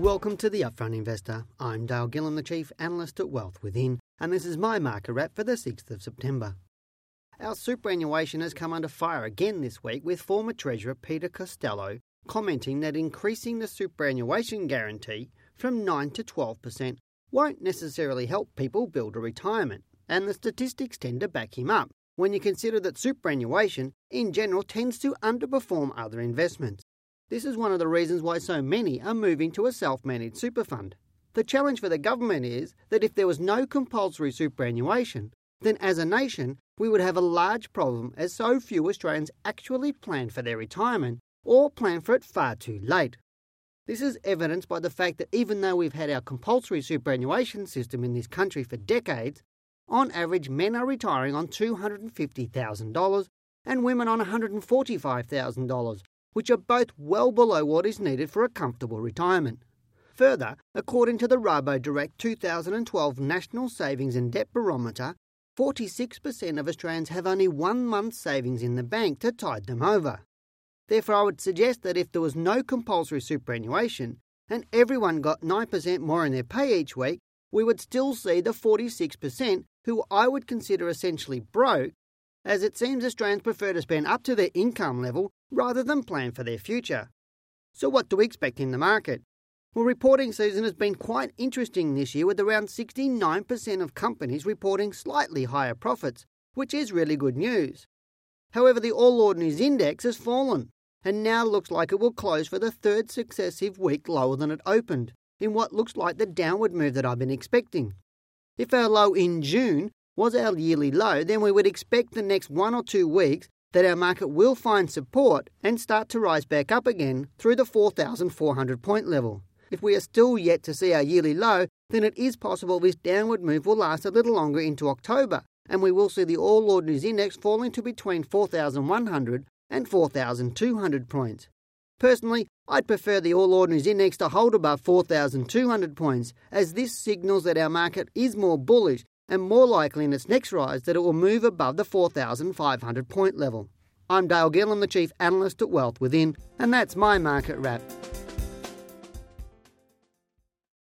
Welcome to the Upfront Investor. I'm Dale Gillham, the Chief Analyst at Wealth Within, and this is my market wrap for the 6th of September. Our superannuation has come under fire again this week with former Treasurer Peter Costello commenting that increasing the superannuation guarantee from 9 to 12% won't necessarily help people build a retirement, and the statistics tend to back him up when you consider that superannuation in general tends to underperform other investments. This is one of the reasons why so many are moving to a self managed super fund. The challenge for the government is that if there was no compulsory superannuation, then as a nation we would have a large problem as so few Australians actually plan for their retirement or plan for it far too late. This is evidenced by the fact that even though we've had our compulsory superannuation system in this country for decades, on average men are retiring on $250,000 and women on $145,000, which are both well below what is needed for a comfortable retirement. Further, according to the RaboDirect 2012 National Savings and Debt Barometer, 46% of Australians have only one month's savings in the bank to tide them over. Therefore, I would suggest that if there was no compulsory superannuation and everyone got 9% more in their pay each week, we would still see the 46% who I would consider essentially broke, as it seems Australians prefer to spend up to their income level rather than plan for their future. So, what do we expect in the market? Well, reporting season has been quite interesting this year, with around 69% of companies reporting slightly higher profits, which is really good news. However, the All Ordinaries Index has fallen and now looks like it will close for the third successive week lower than it opened, in what looks like the downward move that I've been expecting. If our low in June was our yearly low, then we would expect the next one or two weeks that our market will find support and start to rise back up again through the 4,400 point level. If we are still yet to see our yearly low, then it is possible this downward move will last a little longer into October, and we will see the All Ordinaries Index falling to between 4,100 and 4,200 points. Personally, I'd prefer the All Ordinaries Index to hold above 4,200 points, as this signals that our market is more bullish and more likely in its next rise that it will move above the 4,500 point level. I'm Dale Gillham, the Chief Analyst at Wealth Within, and that's my market wrap.